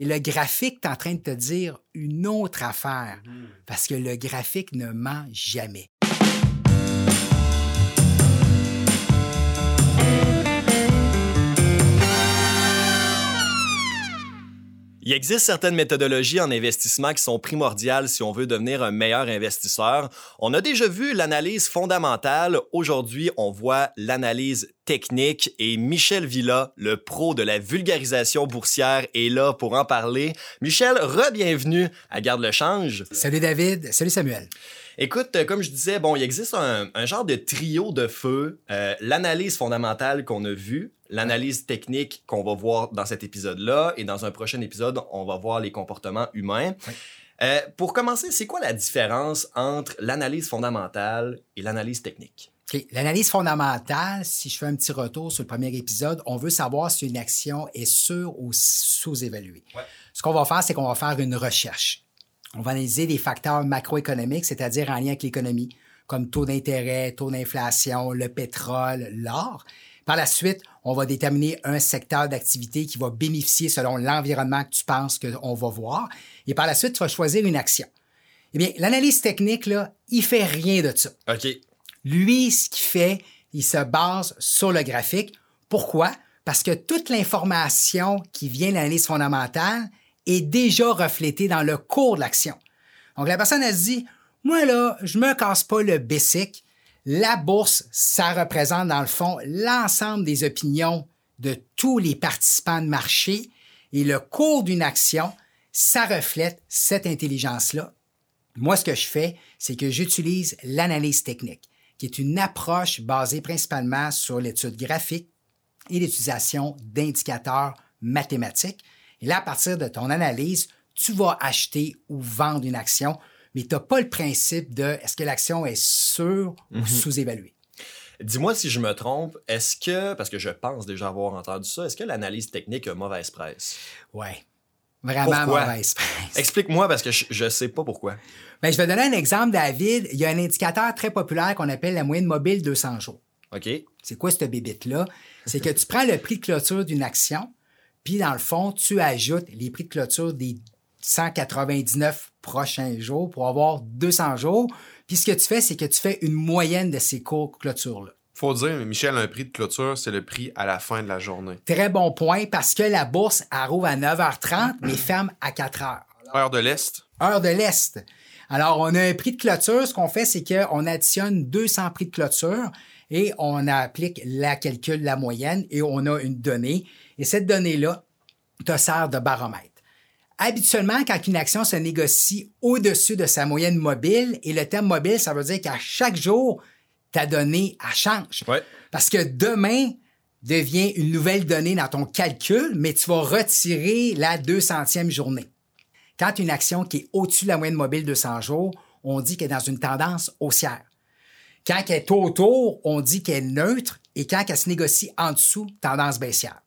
Et le graphique est en train de te dire une autre affaire, parce que le graphique ne ment jamais. Il existe certaines méthodologies en investissement qui sont primordiales si on veut devenir un meilleur investisseur. On a déjà vu l'analyse fondamentale. Aujourd'hui, on voit l'analyse technique et Michel Villa, le pro de la vulgarisation boursière, est là pour en parler. Michel, re-bienvenue à Garde le Change. Salut David, salut Samuel. Écoute, euh, comme je disais, bon, il existe un, genre de trio de feu. Euh, l'analyse fondamentale qu'on a vue, l'analyse technique qu'on va voir dans cet épisode-là, et dans un prochain épisode, on va voir les comportements humains. Euh, pour commencer, c'est quoi la différence entre l'analyse fondamentale et l'analyse technique? L'analyse fondamentale, si je fais un petit retour sur le premier épisode, on veut savoir si une action est sûre ou sous-évaluée. Ce qu'on va faire, c'est qu'on va faire une recherche. On va analyser des facteurs macroéconomiques, c'est-à-dire en lien avec l'économie, comme taux d'intérêt, taux d'inflation, le pétrole, l'or. Par la suite, on va déterminer un secteur d'activité qui va bénéficier selon l'environnement que tu penses qu'on va voir. Et par la suite, tu vas choisir une action. Eh bien, l'analyse technique, là, il fait rien de ça. OK. Lui, ce qu'il fait, il se base sur le graphique. Pourquoi? Parce que toute l'information qui vient de l'analyse fondamentale, est déjà reflété dans le cours de l'action. Donc, la personne, se dit, moi, là, je me casse pas le basic. La bourse, ça représente, dans le fond, l'ensemble des opinions de tous les participants de marché et le cours d'une action, ça reflète cette intelligence-là. Moi, ce que je fais, c'est que j'utilise l'analyse technique, qui est une approche basée principalement sur l'étude graphique et l'utilisation d'indicateurs mathématiques et là, à partir de ton analyse, tu vas acheter ou vendre une action, mais tu n'as pas le principe de est-ce que l'action est sûre ou mhm. sous-évaluée. Dis-moi si je me trompe, est-ce que, parce que je pense déjà avoir entendu ça, est-ce que l'analyse technique a mauvaise presse? Oui. Vraiment mauvaise presse. Explique-moi parce que je ne sais pas pourquoi. Bien, je vais donner un exemple, David. Il y a un indicateur très populaire qu'on appelle la moyenne mobile 200 jours. OK. C'est quoi cette bébite-là? C'est que tu prends le prix de clôture d'une action, puis, dans le fond, tu ajoutes les prix de clôture des 199 prochains jours pour avoir 200 jours. Puis, ce que tu fais, c'est que tu fais une moyenne de ces cours clôture-là. Faut dire, Michel, un prix de clôture, c'est le prix à la fin de la journée. Très bon point, parce que la bourse, arrive à 9h30, mais ferme à 4h. Heure de l'Est. Heure de l'Est. Alors, on a un prix de clôture. Ce qu'on fait, c'est qu'on additionne 200 prix de clôture et on applique la calcul, la moyenne, et on a une donnée. Et cette donnée-là te sert de baromètre. Habituellement, quand une action se négocie au-dessus de sa moyenne mobile, et le terme mobile, ça veut dire qu'à chaque jour, ta donnée, elle change. Parce que demain devient une nouvelle donnée dans ton calcul, mais tu vas retirer la 200e journée. Quand une action qui est au-dessus de la moyenne mobile de 100 jours, on dit qu'elle est dans une tendance haussière. Quand elle est autour, on dit qu'elle est neutre, et quand elle se négocie en dessous, tendance baissière.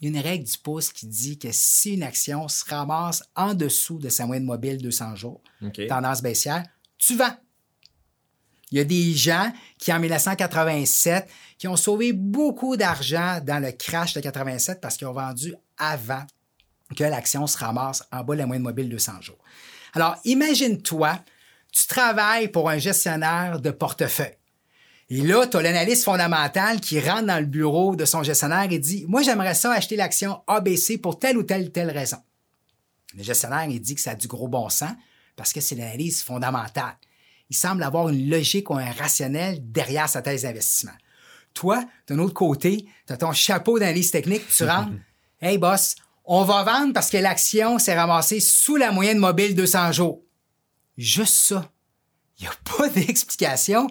Il y a une règle du pouce qui dit que si une action se ramasse en dessous de sa moyenne mobile 200 jours, tendance baissière, tu vends. Il y a des gens qui, en 1987, qui ont sauvé beaucoup d'argent dans le crash de 87 parce qu'ils ont vendu avant que l'action se ramasse en bas de la moyenne mobile 200 jours. Alors, imagine-toi, tu travailles pour un gestionnaire de portefeuille. Et là, tu as l'analyste fondamental qui rentre dans le bureau de son gestionnaire et dit Moi, j'aimerais ça acheter l'action ABC pour telle ou telle telle raison. Le gestionnaire, il dit que ça a du gros bon sens parce que c'est l'analyse fondamentale. Il semble avoir une logique ou un rationnel derrière sa thèse d'investissement. Toi, d'un autre côté, tu as ton chapeau d'analyse technique, tu rentres Hey boss, on va vendre parce que l'action s'est ramassée sous la moyenne mobile 200 jours. Juste ça. Il n'y a pas d'explication.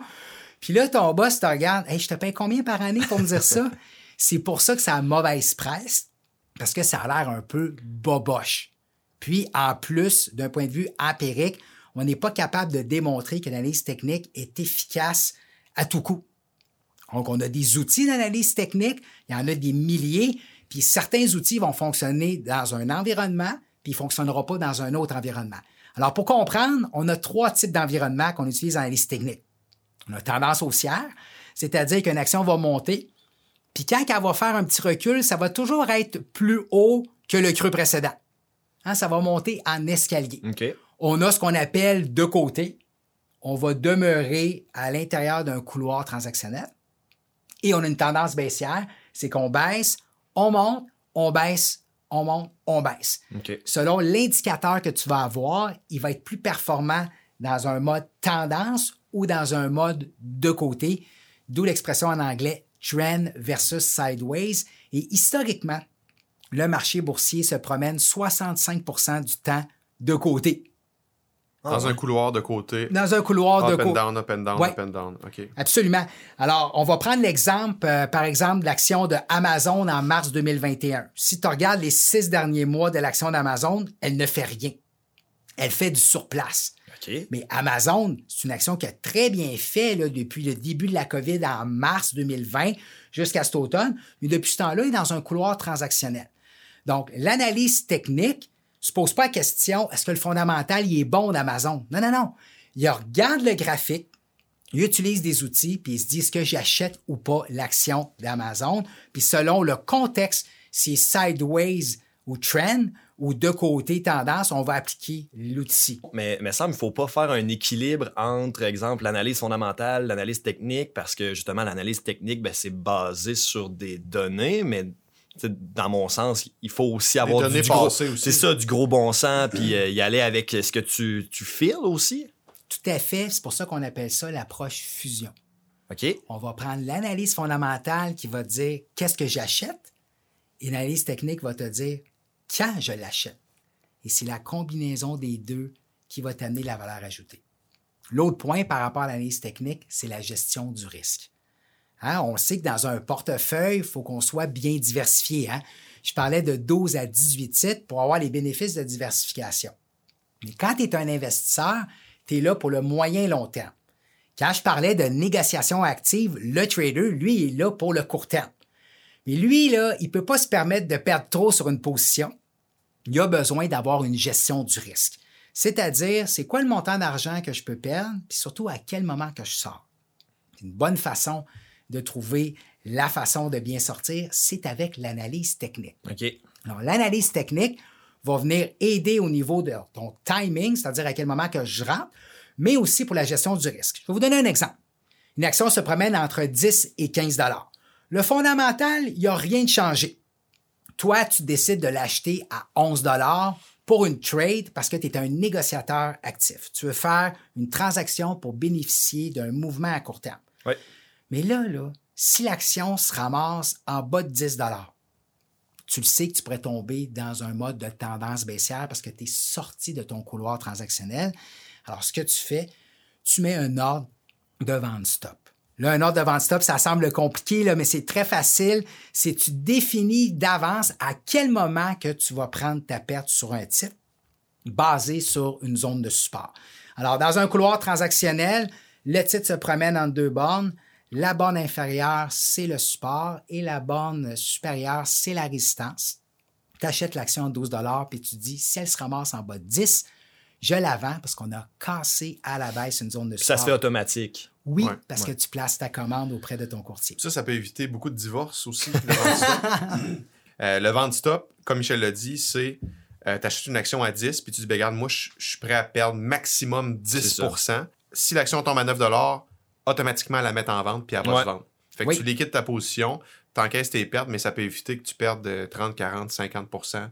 Puis là, ton boss te regarde, hey, je te paye combien par année pour me dire ça? C'est pour ça que ça a mauvaise presse, parce que ça a l'air un peu boboche. Puis, en plus, d'un point de vue empirique, on n'est pas capable de démontrer que l'analyse technique est efficace à tout coup. Donc, on a des outils d'analyse technique, il y en a des milliers, puis certains outils vont fonctionner dans un environnement, puis ils ne fonctionneront pas dans un autre environnement. Alors, pour comprendre, on a trois types d'environnements qu'on utilise en analyse technique. On a tendance haussière, c'est-à-dire qu'une action va monter, puis quand elle va faire un petit recul, ça va toujours être plus haut que le creux précédent. Hein, ça va monter en escalier. On a ce qu'on appelle deux côtés. On va demeurer à l'intérieur d'un couloir transactionnel. Et on a une tendance baissière, c'est qu'on baisse, on monte, on baisse, on monte, on baisse. Selon l'indicateur que tu vas avoir, il va être plus performant dans un mode tendance ou dans un mode de côté, d'où l'expression en anglais trend versus sideways. Et historiquement, le marché boursier se promène 65% du temps de côté. Dans un couloir de côté. Dans un couloir de Up and côté. down, up and down, Ouais. up and down. OK. Absolument. Alors, on va prendre l'exemple, euh, par exemple, de l'action de Amazon en mars 2021. Si tu regardes les six derniers mois de l'action d'Amazon, elle ne fait rien. Elle fait du surplace. OK. Mais Amazon, c'est une action qui a très bien fait là, depuis le début de la COVID en mars 2020 jusqu'à cet automne. Mais depuis ce temps-là, il est dans un couloir transactionnel. Donc, l'analyse technique se pose pas la question est-ce que le fondamental il est bon d'Amazon? Non, non, non. Il regarde le graphique, il utilise des outils, puis il se dit est-ce que j'achète ou pas l'action d'Amazon? Puis selon le contexte, si sideways ou trend ou de côté tendance, on va appliquer l'outil. Mais, mais ça, il ne faut pas faire un équilibre entre, exemple, l'analyse fondamentale, l'analyse technique, parce que justement, l'analyse technique, ben, c'est basé sur des données, mais dans mon sens, il faut aussi avoir du, du gros, c'est ça, du gros bon sens, puis euh, y aller avec ce que tu, tu files aussi. Tout à fait. C'est pour ça qu'on appelle ça l'approche fusion. OK? On va prendre l'analyse fondamentale qui va te dire qu'est-ce que j'achète et l'analyse technique va te dire quand je l'achète. Et c'est la combinaison des deux qui va t'amener la valeur ajoutée. L'autre point par rapport à l'analyse technique, c'est la gestion du risque. Hein, On sait que dans un portefeuille, il faut qu'on soit bien diversifié. hein? Je parlais de 12 à 18 titres pour avoir les bénéfices de diversification. Mais quand tu es un investisseur, tu es là pour le moyen long terme. Quand je parlais de négociation active, le trader, lui, est là pour le court terme. Mais lui, là, il ne peut pas se permettre de perdre trop sur une position. Il a besoin d'avoir une gestion du risque. C'est-à-dire, c'est quoi le montant d'argent que je peux perdre, puis surtout à quel moment que je sors? Une bonne façon de trouver la façon de bien sortir, c'est avec l'analyse technique. OK. Alors, l'analyse technique va venir aider au niveau de ton timing, c'est-à-dire à quel moment que je rentre, mais aussi pour la gestion du risque. Je vais vous donner un exemple. Une action se promène entre 10 et 15 dollars. Le fondamental, il n'y a rien de changé. Toi, tu décides de l'acheter à 11 dollars pour une trade parce que tu es un négociateur actif. Tu veux faire une transaction pour bénéficier d'un mouvement à court terme. Oui. Mais là, là, si l'action se ramasse en bas de 10 tu le sais que tu pourrais tomber dans un mode de tendance baissière parce que tu es sorti de ton couloir transactionnel. Alors, ce que tu fais, tu mets un ordre de vente stop. Là, un ordre de vente stop, ça semble compliqué, mais c'est très facile. C'est tu définis d'avance à quel moment que tu vas prendre ta perte sur un titre basé sur une zone de support. Alors, dans un couloir transactionnel, le titre se promène entre deux bornes. La borne inférieure, c'est le support et la borne supérieure, c'est la résistance. Tu achètes l'action à 12 puis tu dis, si elle se ramasse en bas de 10, je la vends parce qu'on a cassé à la baisse une zone de Puis ça support. se fait automatique. Oui, Ouais, parce que tu places ta commande auprès de ton courtier. Ça, ça peut éviter beaucoup de divorces aussi, le vente stop. Euh, le stop, comme Michel l'a dit, c'est tu achètes une action à 10 puis tu dis, ben, regarde, moi, je je suis prêt à perdre maximum 10% Si l'action tombe à 9 automatiquement, la mettre en vente puis elle va Ouais. se vendre. Fait que Oui. tu liquides ta position, tu encaisses tes pertes, mais ça peut éviter que tu perdes de 30, 40, 50%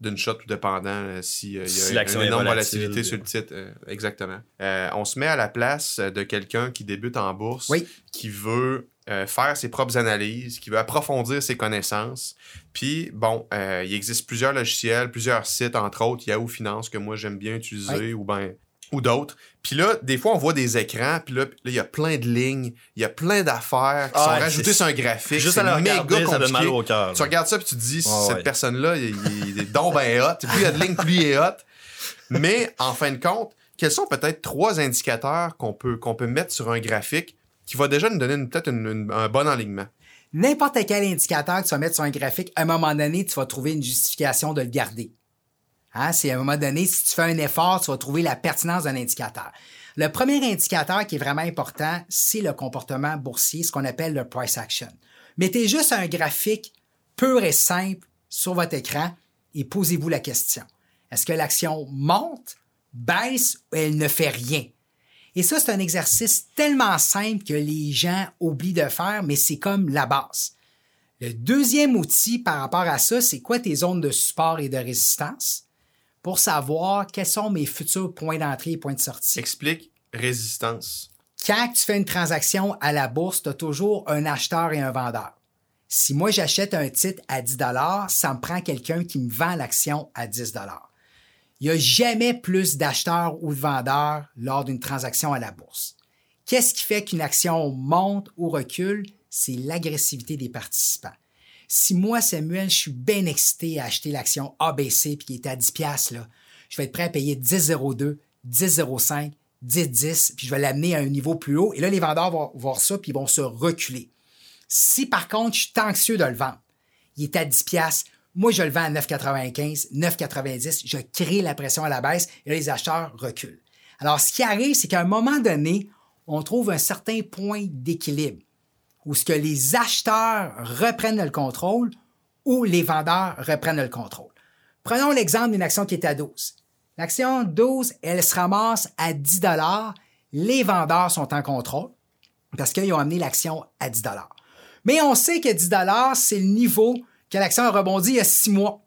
d'une shot, tout dépendant euh, si, euh, y a une énorme volatile. volatilité sur le titre. euh, exactement. Euh, on se met à la place euh, de quelqu'un qui débute en bourse, Oui. qui veut euh, faire ses propres analyses, qui veut approfondir ses connaissances. Puis, bon, euh, il existe plusieurs logiciels, plusieurs sites, entre autres Yahoo Finance, que moi j'aime bien utiliser, ou ben ou d'autres. Puis là, des fois, on voit des écrans, puis là, il y a plein de lignes, il y a plein d'affaires qui Ah, sont c'est- rajoutées sur un graphique. Juste à le méga ça donne mal au cœur. Tu regardes ça, puis tu te dis, Ouais, cette ouais. personne-là, il, il est donc ben hot. Plus il y a de lignes, plus il est hot. Mais, en fin de compte, quels sont peut-être trois indicateurs qu'on peut, qu'on peut mettre sur un graphique qui va déjà nous donner une- peut-être un bon alignement? N'importe quel indicateur que tu vas mettre sur un graphique, à un moment donné, tu vas trouver une justification de le garder. Hein? C'est à un moment donné, si tu fais un effort, tu vas trouver la pertinence d'un indicateur. Le premier indicateur qui est vraiment important, c'est le comportement boursier, ce qu'on appelle le price action. Mettez juste un graphique pur et simple sur votre écran et posez-vous la question. Est-ce que l'action monte, baisse ou elle ne fait rien? Et ça, c'est un exercice tellement simple que les gens oublient de faire, mais c'est comme la base. Le deuxième outil par rapport à ça, c'est quoi tes zones de support et de résistance? Pour savoir quels sont mes futurs points d'entrée et points de sortie. Explique résistance. Quand tu fais une transaction à la bourse, tu as toujours un acheteur et un vendeur. Si moi j'achète un titre à 10 ça me prend quelqu'un qui me vend l'action à 10 Il n'y a jamais plus d'acheteurs ou de vendeurs lors d'une transaction à la bourse. Qu'est-ce qui fait qu'une action monte ou recule? C'est l'agressivité des participants. Si moi, Samuel, je suis bien excité à acheter l'action ABC puis qui est à 10 là, je vais être prêt à payer 10,02, 10,05, 10-10, puis je vais l'amener à un niveau plus haut. Et là, les vendeurs vont voir ça, puis ils vont se reculer. Si par contre, je suis anxieux de le vendre, il est à 10 pièces. Moi, je le vends à 9,95, 9,90. Je crée la pression à la baisse et là, les acheteurs reculent. Alors, ce qui arrive, c'est qu'à un moment donné, on trouve un certain point d'équilibre où ce que les acheteurs reprennent le contrôle ou les vendeurs reprennent le contrôle. Prenons l'exemple d'une action qui est à 12. L'action 12, elle se ramasse à 10 Les vendeurs sont en contrôle parce qu'ils ont amené l'action à 10 Mais on sait que 10 c'est le niveau que l'action a rebondi il y a six mois.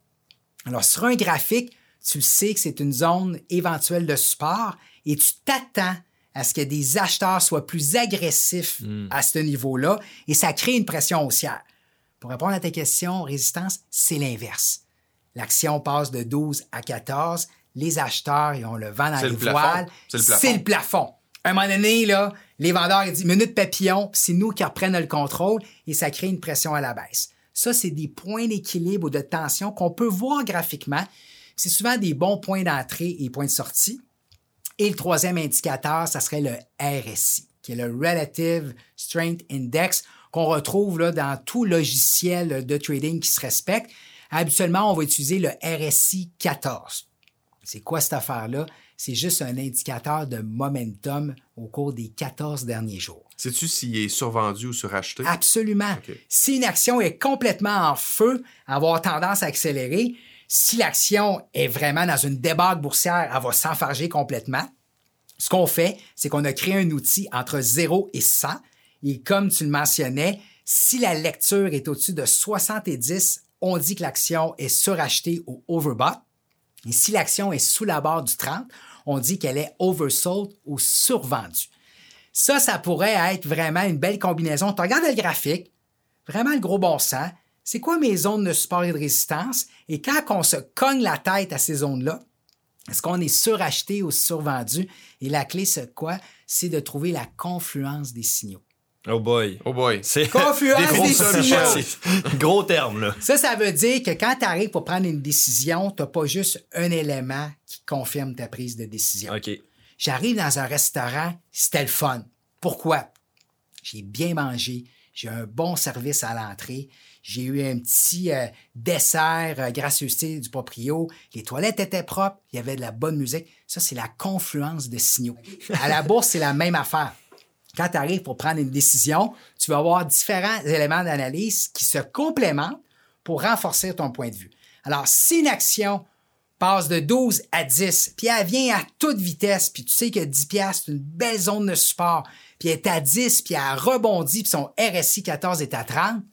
Alors, sur un graphique, tu sais que c'est une zone éventuelle de support et tu t'attends à ce que des acheteurs soient plus agressifs hmm. à ce niveau-là et ça crée une pression haussière. Pour répondre à ta question, résistance, c'est l'inverse. L'action passe de 12 à 14, les acheteurs, ils ont le vent dans les voiles. C'est le, plafond. À un moment donné, là, les vendeurs ils disent minute papillon, c'est nous qui reprennent le contrôle et ça crée une pression à la baisse. Ça, c'est des points d'équilibre ou de tension qu'on peut voir graphiquement. C'est souvent des bons points d'entrée et points de sortie. Et le troisième indicateur, ça serait le RSI, qui est le Relative Strength Index, qu'on retrouve là, dans tout logiciel de trading qui se respecte. Habituellement, on va utiliser le RSI 14. C'est quoi cette affaire-là? C'est juste un indicateur de momentum au cours des 14 derniers jours. Sais-tu s'il est survendu ou suracheté? Absolument. Si une action est complètement en feu, avoir tendance à accélérer. Si l'action est vraiment dans une débâcle boursière, elle va s'enfarger complètement. Ce qu'on fait, c'est qu'on a créé un outil entre 0 et 100. Et comme tu le mentionnais, si la lecture est au-dessus de 70, on dit que l'action est surachetée ou overbought. Et si l'action est sous la barre du 30, on dit qu'elle est oversold ou survendue. Ça, ça pourrait être vraiment une belle combinaison. Tu regardes le graphique, vraiment le gros bon sens. C'est quoi mes zones de support et de résistance? Et quand on se cogne la tête à ces zones-là, est-ce qu'on est suracheté ou survendu? Et la clé, c'est quoi? C'est de trouver la confluence des signaux. Oh boy. Oh boy. C'est Confluence des, signaux. Gros terme, là. Ça, ça veut dire que quand tu arrives pour prendre une décision, tu n'as pas juste un élément qui confirme ta prise de décision. OK. J'arrive dans un restaurant, c'était le fun. Pourquoi? J'ai bien mangé, j'ai un bon service à l'entrée, j'ai eu un petit euh, dessert euh, gracieuseté du proprio, les toilettes étaient propres, il y avait de la bonne musique. Ça, c'est la confluence de signaux. À la bourse, c'est la même affaire quand tu arrives pour prendre une décision, tu vas avoir différents éléments d'analyse qui se complémentent pour renforcer ton point de vue. Alors, si une action passe de 12 à 10, puis elle vient à toute vitesse, puis tu sais que 10 pièces c'est une belle zone de support, puis elle est à 10, puis elle rebondit, puis son RSI 14 est à 30,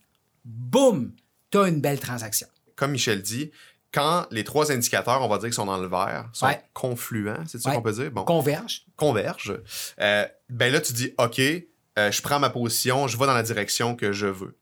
boum, tu as une belle transaction. Comme Michel dit, quand les trois indicateurs, on va dire qu'ils sont dans le vert, sont confluents, c'est ça qu'on peut dire? Bon. Convergent. Convergent. Euh, ben là, tu dis, OK, euh, je prends ma position, je vais dans la direction que je veux.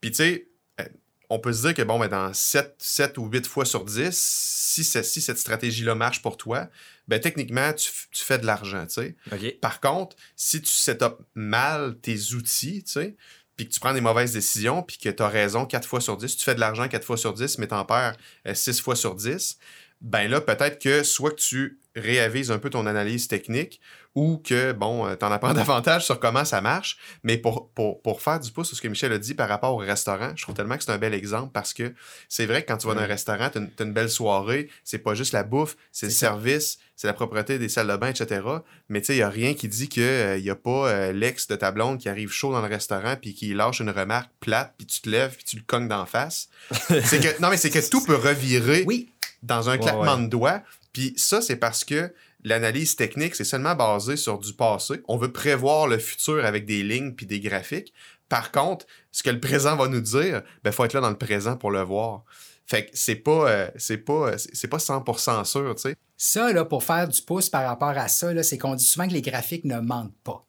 Puis tu sais, euh, on peut se dire que bon, ben, dans 7, 7 ou 8 fois sur 10, si, si cette stratégie-là marche pour toi, ben techniquement, tu, tu fais de l'argent, tu sais. Par contre, si tu set up mal tes outils, tu sais, puis que tu prends des mauvaises décisions, puis que tu as raison 4 fois sur 10, tu fais de l'argent 4 fois sur 10, mais tu en perds 6 fois sur 10, ben là, peut-être que soit que tu réavises un peu ton analyse technique ou que, bon, euh, tu en apprends davantage sur comment ça marche. Mais pour, pour, faire du pouce sur ce que Michel a dit par rapport au restaurant, je trouve tellement que c'est un bel exemple parce que c'est vrai que quand tu vas dans un restaurant, tu as, une belle soirée, c'est pas juste la bouffe, c'est le service, c'est la propreté des salles de bain, etc. Mais tu sais, il n'y a rien qui dit qu'il n'y euh, a pas euh, l'ex de ta blonde qui arrive chaud dans le restaurant puis qui lâche une remarque plate puis tu te lèves puis tu le cognes d'en face. c'est que, non, mais c'est que tout peut revirer. Oui dans un claquement de doigts. Puis ça, c'est parce que l'analyse technique, c'est seulement basé sur du passé. On veut prévoir le futur avec des lignes puis des graphiques. Par contre, ce que le présent va nous dire, ben faut être là dans le présent pour le voir. Fait que c'est pas euh, c'est pas c'est pas 100% sûr, tu sais. Ça là pour faire du pouce par rapport à ça c'est qu'on dit souvent que les graphiques ne mentent pas.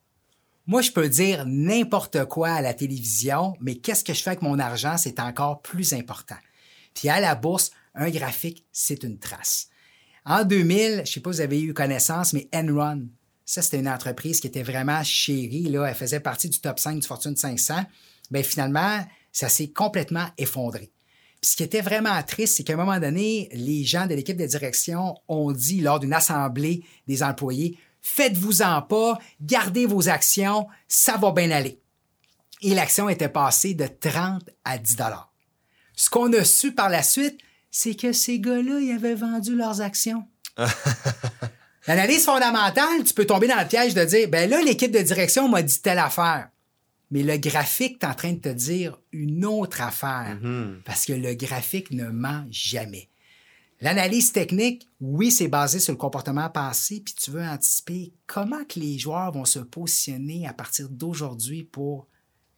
Moi, je peux dire n'importe quoi à la télévision, mais qu'est-ce que je fais avec mon argent, c'est encore plus important. Puis à la bourse, un graphique, c'est une trace. En 2000, je sais pas si vous avez eu connaissance, mais Enron, ça, c'était une entreprise qui était vraiment chérie. Là. Elle faisait partie du top 5 du Fortune 500. Bien, finalement, ça s'est complètement effondré. Puis ce qui était vraiment triste, c'est qu'à un moment donné, les gens de l'équipe de direction ont dit lors d'une assemblée des employés, faites-vous-en pas, gardez vos actions, ça va bien aller. Et l'action était passée de 30 à 10 dollars. Ce qu'on a su par la suite, c'est que ces gars-là, ils avaient vendu leurs actions. L'analyse fondamentale, tu peux tomber dans le piège de dire, ben là, l'équipe de direction m'a dit telle affaire. Mais le graphique est en train de te dire une autre affaire. Mhm. Parce que le graphique ne ment jamais. L'analyse technique, oui, c'est basé sur le comportement passé, puis tu veux anticiper comment que les joueurs vont se positionner à partir d'aujourd'hui pour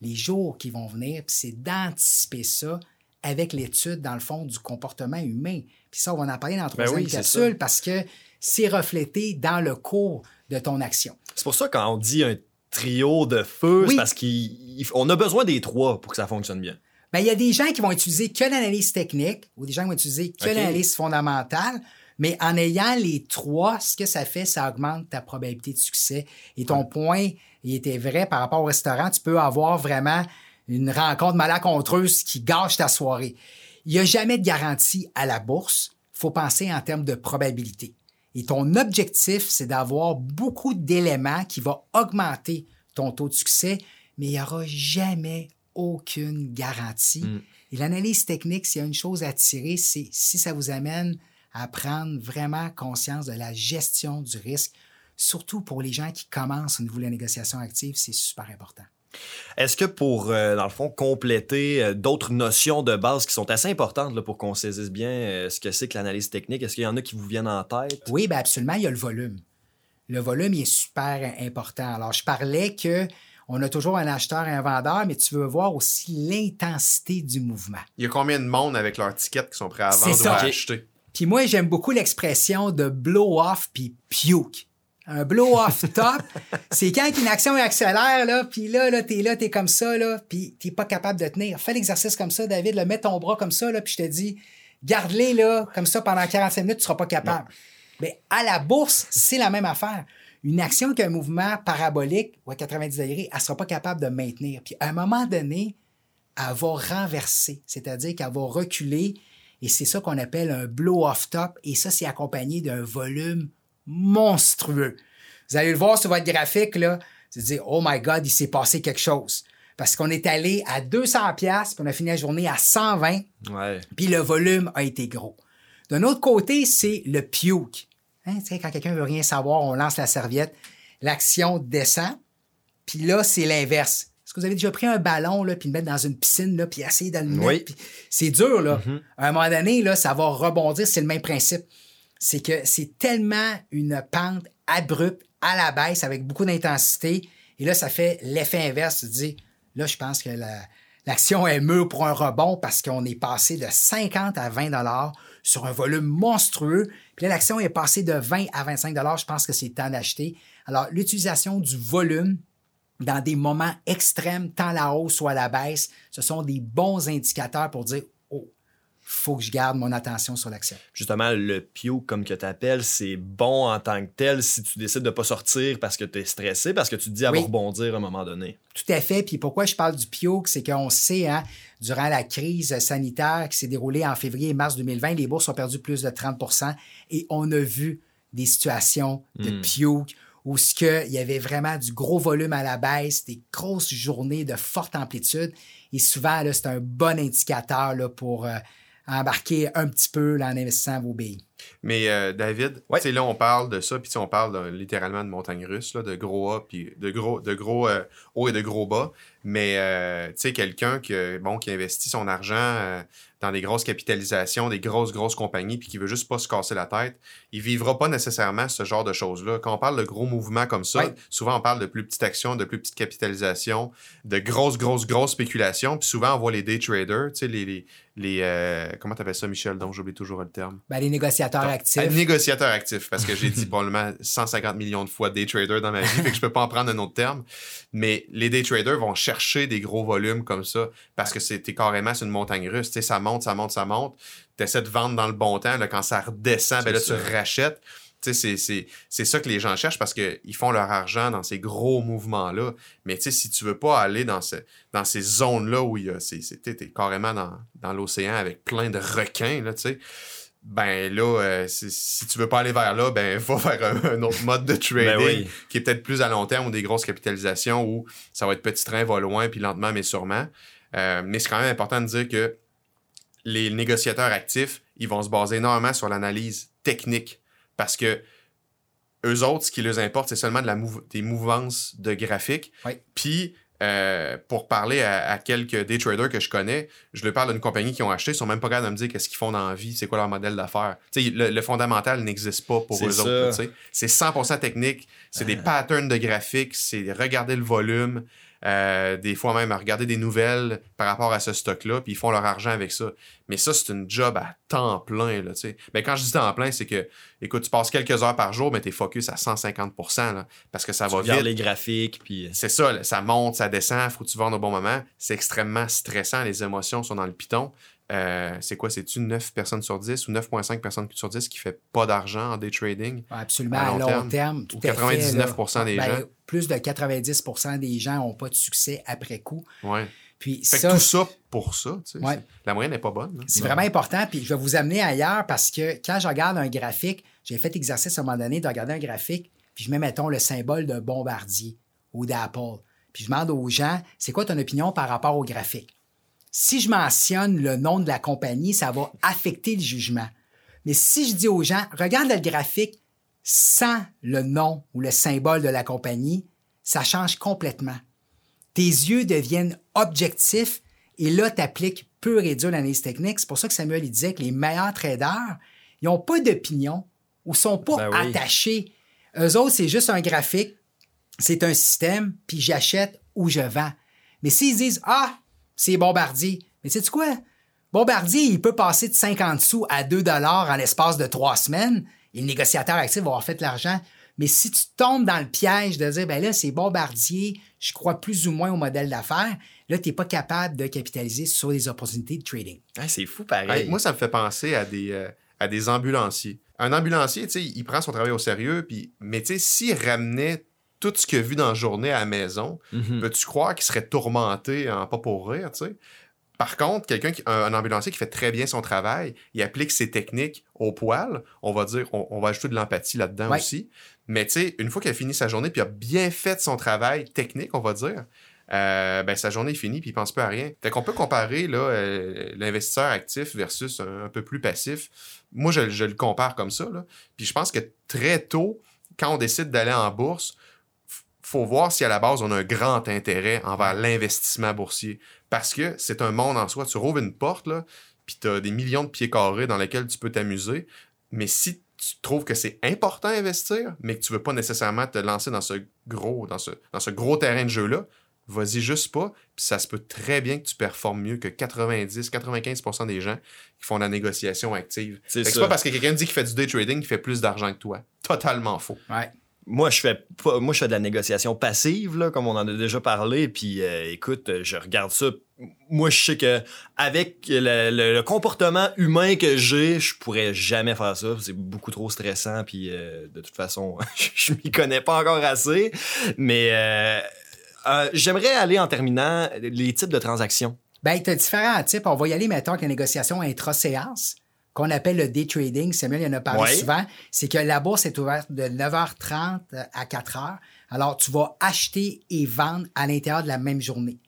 les jours qui vont venir, puis c'est d'anticiper ça avec l'étude, dans le fond, du comportement humain. Puis ça, on va en parler dans la Ben troisième oui, c'est capsule parce que c'est reflété dans le cours de ton action. C'est pour ça quand on dit un trio de feu, Oui. c'est parce qu'on a besoin des trois pour que ça fonctionne bien. Ben, il y a des gens qui vont utiliser que l'analyse technique ou des gens qui vont utiliser que l'analyse fondamentale, mais en ayant les trois, ce que ça fait, ça augmente ta probabilité de succès. Et ton point, il était vrai par rapport au restaurant, tu peux avoir vraiment une rencontre malencontreuse qui gâche ta soirée. Il n'y a jamais de garantie à la bourse. Il faut penser en termes de probabilité. Et ton objectif, c'est d'avoir beaucoup d'éléments qui vont augmenter ton taux de succès, mais il n'y aura jamais aucune garantie. Mm. Et l'analyse technique, s'il y a une chose à tirer, c'est si ça vous amène à prendre vraiment conscience de la gestion du risque, surtout pour les gens qui commencent au niveau de la négociation active, c'est super important. Est-ce que pour, euh, dans le fond, compléter euh, d'autres notions de base qui sont assez importantes là, pour qu'on saisisse bien euh, ce que c'est que l'analyse technique, est-ce qu'il y en a qui vous viennent en tête? Oui, bien absolument, il y a le volume. Le volume il est super important. Alors, je parlais que on a toujours un acheteur et un vendeur, mais tu veux voir aussi l'intensité du mouvement. Il y a combien de monde avec leurs tickets qui sont prêts à vendre ou à acheter? Puis moi, j'aime beaucoup l'expression de blow-off puis puke. Un blow-off top, c'est quand une action accélère, là, puis là, là, t'es là, t'es comme ça, là, puis t'es pas capable de tenir. Fais l'exercice comme ça, David, là, mets ton bras comme ça, là, puis je te dis, garde-les, là, comme ça, pendant 45 minutes, tu seras pas capable. Mais à la bourse, c'est la même affaire. Une action qui a un mouvement parabolique ou à 90 degrés, elle sera pas capable de maintenir. Puis à un moment donné, elle va renverser, c'est-à-dire qu'elle va reculer, et c'est ça qu'on appelle un blow-off top, et ça, c'est accompagné d'un volume monstrueux. Vous allez le voir sur votre graphique, là, vous allez dire, oh my God, il s'est passé quelque chose. Parce qu'on est allé à 200 pièces, puis on a fini la journée à 120, Ouais. puis le volume a été gros. D'un autre côté, c'est le puke. Hein, tu sais, quand quelqu'un veut rien savoir, on lance la serviette, l'action descend, puis là, c'est l'inverse. Est-ce que vous avez déjà pris un ballon, là, puis le mettre dans une piscine, là, puis essayer mettre? Oui. puis c'est dur, là. À un moment donné, là, ça va rebondir, c'est le même principe. C'est que c'est tellement une pente abrupte à la baisse avec beaucoup d'intensité, et là, ça fait l'effet inverse. Tu dis, là, je pense que la, L'action est mûre pour un rebond parce qu'on est passé de 50 à 20 dollars sur un volume monstrueux. Puis là, l'action est passée de 20 à 25 dollars. Je pense que c'est temps d'acheter. Alors, l'utilisation du volume dans des moments extrêmes, tant la hausse soit la baisse, ce sont des bons indicateurs pour dire, faut que je garde mon attention sur l'action. Justement, le pio, comme que tu appelles, c'est bon en tant que tel si tu décides de pas sortir parce que tu es stressé, parce que tu te dis à Oui. rebondir à un moment donné. Tout à fait. Puis pourquoi je parle du PIOC, c'est qu'on sait, hein, durant la crise sanitaire qui s'est déroulée en février et mars 2020, les bourses ont perdu plus de 30% et on a vu des situations de Mm. PIOC où ce que, il y avait vraiment du gros volume à la baisse, des grosses journées de forte amplitude. Et souvent, c'est un bon indicateur là, pour euh, embarquer un petit peu là, en investissant vos billes. Mais euh, David, Ouais. là, on parle de ça, puis on parle littéralement de montagne russe, là, de gros puis de gros, de gros euh, haut et de gros bas. Mais, euh, tu sais, quelqu'un que, bon, qui investit son argent dans des grosses capitalisations, des grosses, grosses compagnies, puis qui veut juste pas se casser la tête, il vivra pas nécessairement ce genre de choses-là. Quand on parle de gros mouvements comme ça, Ouais. souvent on parle de plus petites actions, de plus petites capitalisations, de grosses, grosses, grosses spéculations. Puis souvent, on voit les day traders, tu sais, les, les, les euh, comment t'appelles ça, Michel? Donc, j'oublie toujours le terme. Ben, les négociateurs actifs. négociateur actif, parce que j'ai dit probablement 150 millions de fois day trader dans ma vie, fait que je peux pas en prendre un autre terme. Mais les day traders vont chercher des gros volumes comme ça, parce que c'était carrément une montagne russe. Tu sais, ça monte, ça monte, ça monte. Tu essaies de vendre dans le bon temps. Là, quand ça redescend, ben là, tu rachètes. Tu sais, c'est- ça que les gens cherchent parce qu'ils font leur argent dans ces gros mouvements-là. Mais tu sais, si tu veux pas aller dans, ce, dans ces zones-là où il y a, c'est, c'est- t'es t'es carrément dans, dans l'océan avec plein de requins, là, tu sais, ben là, euh, si, si tu veux pas aller vers là, ben va vers un, un autre mode de trading Ben oui. qui est peut-être plus à long terme ou des grosses capitalisations où ça va être petit train, va loin, puis lentement, mais sûrement. Euh, mais c'est quand même important de dire que les négociateurs actifs, ils vont se baser énormément sur l'analyse technique parce que eux autres, ce qui leur importe, c'est seulement de la mouv- des mouvances de graphiques. Oui. Puis, euh, pour parler à, à quelques day traders que je connais, je leur parle d'une compagnie qui ont acheté, ils sont même pas capables de me dire qu'est-ce qu'ils font dans la vie, c'est quoi leur modèle d'affaires. Tu sais, le, le fondamental n'existe pas pour eux ça. autres. C'est 100% technique, c'est des patterns de graphiques, c'est regarder le volume, euh, des fois même à regarder des nouvelles par rapport à ce stock-là, puis ils font leur argent avec ça. Mais ça, c'est une job à temps plein, là, tu sais. Mais quand je dis temps plein, c'est que, écoute, tu passes quelques heures par jour, mais t'es focus à 150%, là, parce que ça Tu va vite. les graphiques, puis... C'est ça, là, ça monte, ça descend, faut que tu vendes au bon moment. C'est extrêmement stressant, les émotions sont dans le piton. Euh, c'est quoi, c'est-tu 9 personnes sur 10 ou 9,5 personnes sur 10 qui fait pas d'argent en day trading? Absolument, À à long terme, terme. tout ou à fait, 99% là. des Ben, gens? Plus de 90% des gens n'ont pas de succès après coup. Ouais. Puis Fait ça, que tout ça pour ça, tu sais. Ouais. c'est- La moyenne n'est pas bonne. hein. c'est vraiment important. Puis je vais vous amener ailleurs parce que quand je regarde un graphique, j'ai fait exercice à un moment donné de regarder un graphique, puis je mets, mettons, le symbole de bombardier ou d'Apple. Puis je demande aux gens, c'est quoi ton opinion par rapport au graphique? Si je mentionne le nom de la compagnie, ça va affecter le jugement. Mais si je dis aux gens, regarde le graphique sans le nom ou le symbole de la compagnie, ça change complètement. Tes yeux deviennent objectifs et là, tu appliques pur et dur l'analyse technique. C'est pour ça que Samuel il disait que les meilleurs traders, ils n'ont pas d'opinion ou sont pas Ben oui. attachés. Eux autres, c'est juste un graphique, c'est un système, puis j'achète ou je vends. Mais s'ils disent Ah, c'est Bombardier, mais sais-tu quoi? Bombardier, il peut passer de 50 sous à 2 dollars en l'espace de trois semaines et le négociateur actif va avoir fait de l'argent. Mais si tu tombes dans le piège de dire, ben là, c'est Bombardier, je crois plus ou moins au modèle d'affaires, là, tu n'es pas capable de capitaliser sur les opportunités de trading. Ah, c'est fou, pareil. Hey, moi, ça me fait penser à des, euh, à des ambulanciers. Un ambulancier, tu sais, il prend son travail au sérieux, puis, mais tu sais, s'il ramenait tout ce qu'il a vu dans la journée à la maison, Mhm. peux-tu croire qu'il serait tourmenté en pas pour rire, tu sais? Par contre, quelqu'un qui, un, un ambulancier qui fait très bien son travail, il applique ses techniques au poil. On va dire, on, on va ajouter de l'empathie là-dedans Ouais. aussi. Mais tu sais, une fois qu'il a fini sa journée, puis il a bien fait son travail technique, on va dire, euh, ben, sa journée est finie, puis il pense plus à rien. Fait qu'on peut comparer là, euh, l'investisseur actif versus un, un peu plus passif. Moi, je, je le compare comme ça. Là. Puis je pense que très tôt, quand on décide d'aller en bourse, faut voir si à la base on a un grand intérêt envers l'investissement boursier. Parce que c'est un monde en soi. Tu rouvres une porte, là, puis tu as des millions de pieds carrés dans lesquels tu peux t'amuser. Mais si tu trouves que c'est important à investir, mais que tu veux pas nécessairement te lancer dans ce gros, dans ce, dans ce gros terrain de jeu-là, vas-y juste pas. Puis ça se peut très bien que tu performes mieux que 90-95% des gens qui font la négociation active. C'est pas parce que quelqu'un dit qu'il fait du day trading qu'il fait plus d'argent que toi. Totalement faux. Ouais. Moi, je fais pas, moi, je fais de la négociation passive, là, comme on en a déjà parlé. Puis, euh, écoute, je regarde ça. Moi, je sais que avec le, comportement humain que j'ai, je pourrais jamais faire ça. C'est beaucoup trop stressant. Puis, euh, de toute façon, je m'y connais pas encore assez. Mais euh, j'aimerais aller en terminant les types de transactions. Ben, tu as différents types. On va y aller, mettons, avec la négociation intra-séance, qu'on appelle le day trading. Samuel, il en a parlé Ouais. souvent. C'est que la bourse est ouverte de 9h30 à 4h. Alors, tu vas acheter et vendre à l'intérieur de la même journée.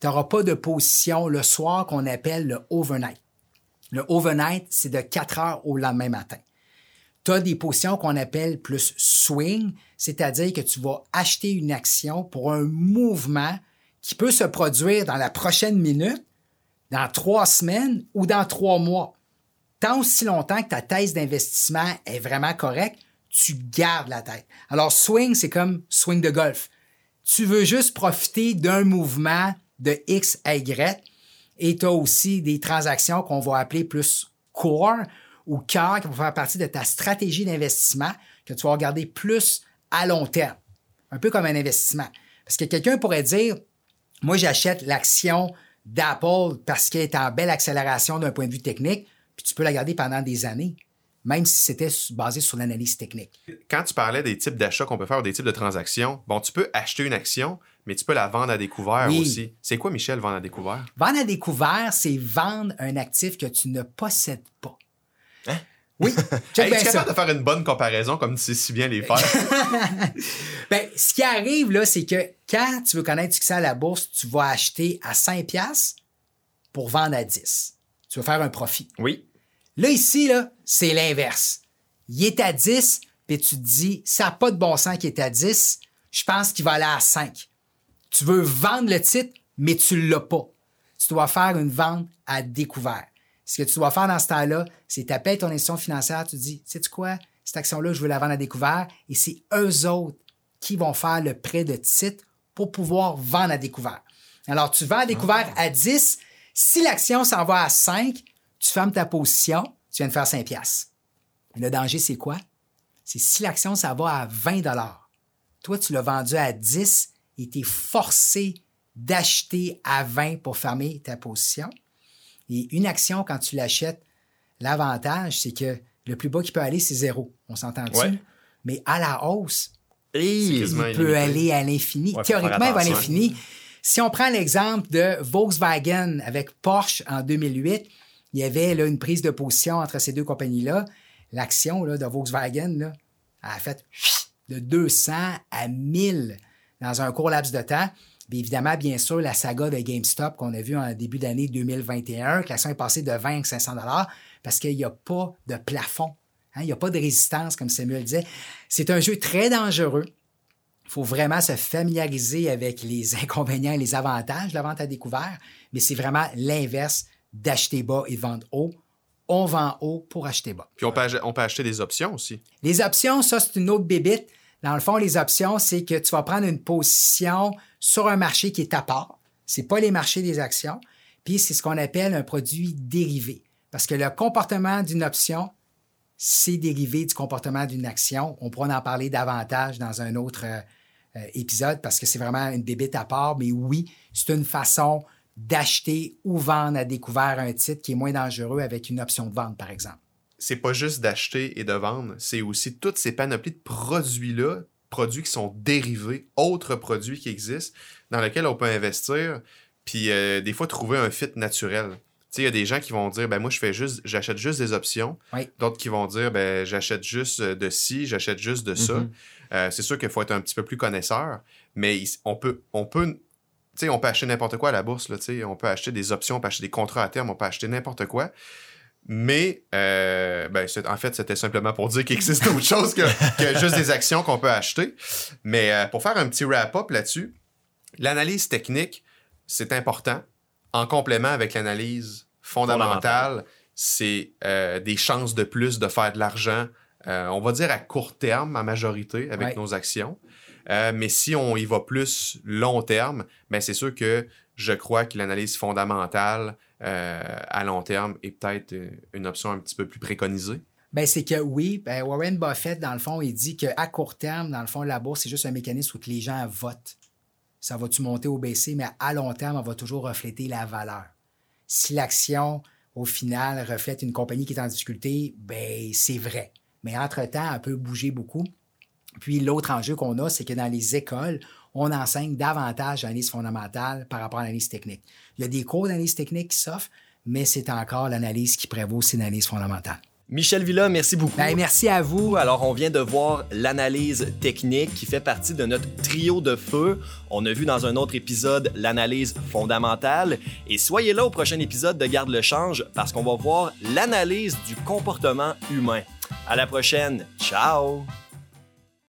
Tu n'auras pas de position le soir qu'on appelle le overnight. Le overnight, c'est de 4 heures au lendemain matin. Tu as des positions qu'on appelle plus swing, c'est-à-dire que tu vas acheter une action pour un mouvement qui peut se produire dans la prochaine minute, dans trois semaines ou dans trois mois. Tant aussi longtemps que ta thèse d'investissement est vraiment correcte, tu gardes la tête. Alors, swing, c'est comme swing de golf. Tu veux juste profiter d'un mouvement de X à Y et tu as aussi des transactions qu'on va appeler plus core ou cœur qui vont faire partie de ta stratégie d'investissement que tu vas regarder plus à long terme. Un peu comme un investissement. Parce que quelqu'un pourrait dire, moi, j'achète l'action d'Apple parce qu'elle est en belle accélération d'un point de vue technique, puis tu peux la garder pendant des années, même si c'était basé sur l'analyse technique. Quand tu parlais des types d'achats qu'on peut faire ou des types de transactions, bon, tu peux acheter une action, mais tu peux la vendre à découvert aussi. C'est quoi, Michel, vendre à découvert? Vendre à découvert, c'est vendre un actif que tu ne possèdes pas. Hein? Oui. es capable de faire une bonne comparaison comme tu sais si bien les faire? ben, ce qui arrive, là, c'est que quand tu veux connaître succès à la bourse, tu vas acheter à 5$ pour vendre à 10. Tu veux faire un profit. Oui. Là, ici, là, c'est l'inverse. Il est à 10, puis tu te dis, ça n'a pas de bon sens qu'il est à 10, je pense qu'il va aller à 5. Tu veux vendre le titre, mais tu ne l'as pas. Tu dois faire une vente à découvert. Ce que tu dois faire dans ce temps-là, c'est taper ton institution financière, tu te dis, sais-tu quoi, cette action-là, je veux la vendre à découvert, et c'est eux autres qui vont faire le prêt de titre pour pouvoir vendre à découvert. Alors, tu vends à découvert à 10. Si l'action s'en va à 5, tu fermes ta position, tu viens de faire 5 piastres. Le danger, c'est quoi? C'est si l'action, ça va à 20 Toi, tu l'as vendu à 10 et tu es forcé d'acheter à 20 pour fermer ta position. Et une action, quand tu l'achètes, l'avantage, c'est que le plus bas qui peut aller, c'est zéro. On s'entend dessus. Mais à la hausse, il peut aller à l'infini. Théoriquement, il va à l'infini. Si on prend l'exemple de Volkswagen avec Porsche en 2008, il y avait là, une prise de position entre ces deux compagnies-là. L'action de Volkswagen là, a fait de 200 à 1000 dans un court laps de temps. Évidemment, bien sûr, la saga de GameStop qu'on a vu en début d'année 2021, que l'action est passée de 20 à 500 parce qu'il n'y a pas de plafond. Hein. il n'y a pas de résistance, comme Samuel disait. C'est un jeu très dangereux. Il faut vraiment se familiariser avec les inconvénients et les avantages de la vente à découvert, mais c'est vraiment l'inverse d'acheter bas et de vendre haut. On vend haut pour acheter bas. Puis on peut, on peut acheter des options aussi. Les options, ça, c'est une autre bébite. Dans le fond, les options, c'est que tu vas prendre une position sur un marché qui est à part. C'est pas les marchés des actions. Puis c'est ce qu'on appelle un produit dérivé. Parce que le comportement d'une option, c'est dérivé du comportement d'une action. On pourra en parler davantage dans un autre euh, épisode parce que c'est vraiment une débite à part. Mais oui, c'est une façon d'acheter ou vendre à découvert un titre qui est moins dangereux avec une option de vente, par exemple c'est pas juste d'acheter et de vendre, c'est aussi toutes ces panoplies de produits-là, produits qui sont dérivés, autres produits qui existent, dans lesquels on peut investir, puis euh, des fois trouver un fit naturel. Il y a des gens qui vont dire, ben moi, je fais juste, j'achète juste des options. D'autres qui vont dire, ben j'achète juste de ci, j'achète juste de ça. Mm-hmm. Euh, c'est sûr qu'il faut être un petit peu plus connaisseur, mais on peut, on peut, tu sais, on peut acheter n'importe quoi à la bourse, là, on peut acheter des options, on peut acheter des contrats à terme, on peut acheter n'importe quoi. Mais, euh, ben, en fait, c'était simplement pour dire qu'il existe autre chose que, juste des actions qu'on peut acheter. Mais euh, pour faire un petit wrap-up là-dessus, l'analyse technique, c'est important. En complément avec l'analyse fondamentale, c'est euh, des chances de plus de faire de l'argent, on va dire à court terme, en majorité, avec nos actions. mais si on y va plus long terme, ben, c'est sûr que je crois que l'analyse fondamentale, euh, à long terme est peut-être euh, une option un petit peu plus préconisée? Ben, c'est que oui, ben, Warren Buffett, dans le fond, il dit qu'à court terme, dans le fond, la bourse, c'est juste un mécanisme où les gens votent. Ça va-tu monter ou baisser, mais à long terme, on va toujours refléter la valeur. Si l'action, au final, reflète une compagnie qui est en difficulté, ben, c'est vrai. Mais entre-temps, elle peut bouger beaucoup. Puis l'autre enjeu qu'on a, c'est que dans les écoles, on enseigne davantage l'analyse fondamentale par rapport à l'analyse technique. Il y a des cours d'analyse technique qui s'offrent, mais c'est encore l'analyse qui prévaut, c'est l'analyse fondamentale. Michel Villa, merci beaucoup. Ben, merci à vous. Alors, on vient de voir l'analyse technique qui fait partie de notre trio de feu. On a vu dans un autre épisode l'analyse fondamentale. Et soyez là au prochain épisode de Garde le change parce qu'on va voir l'analyse du comportement humain. À la prochaine. Ciao!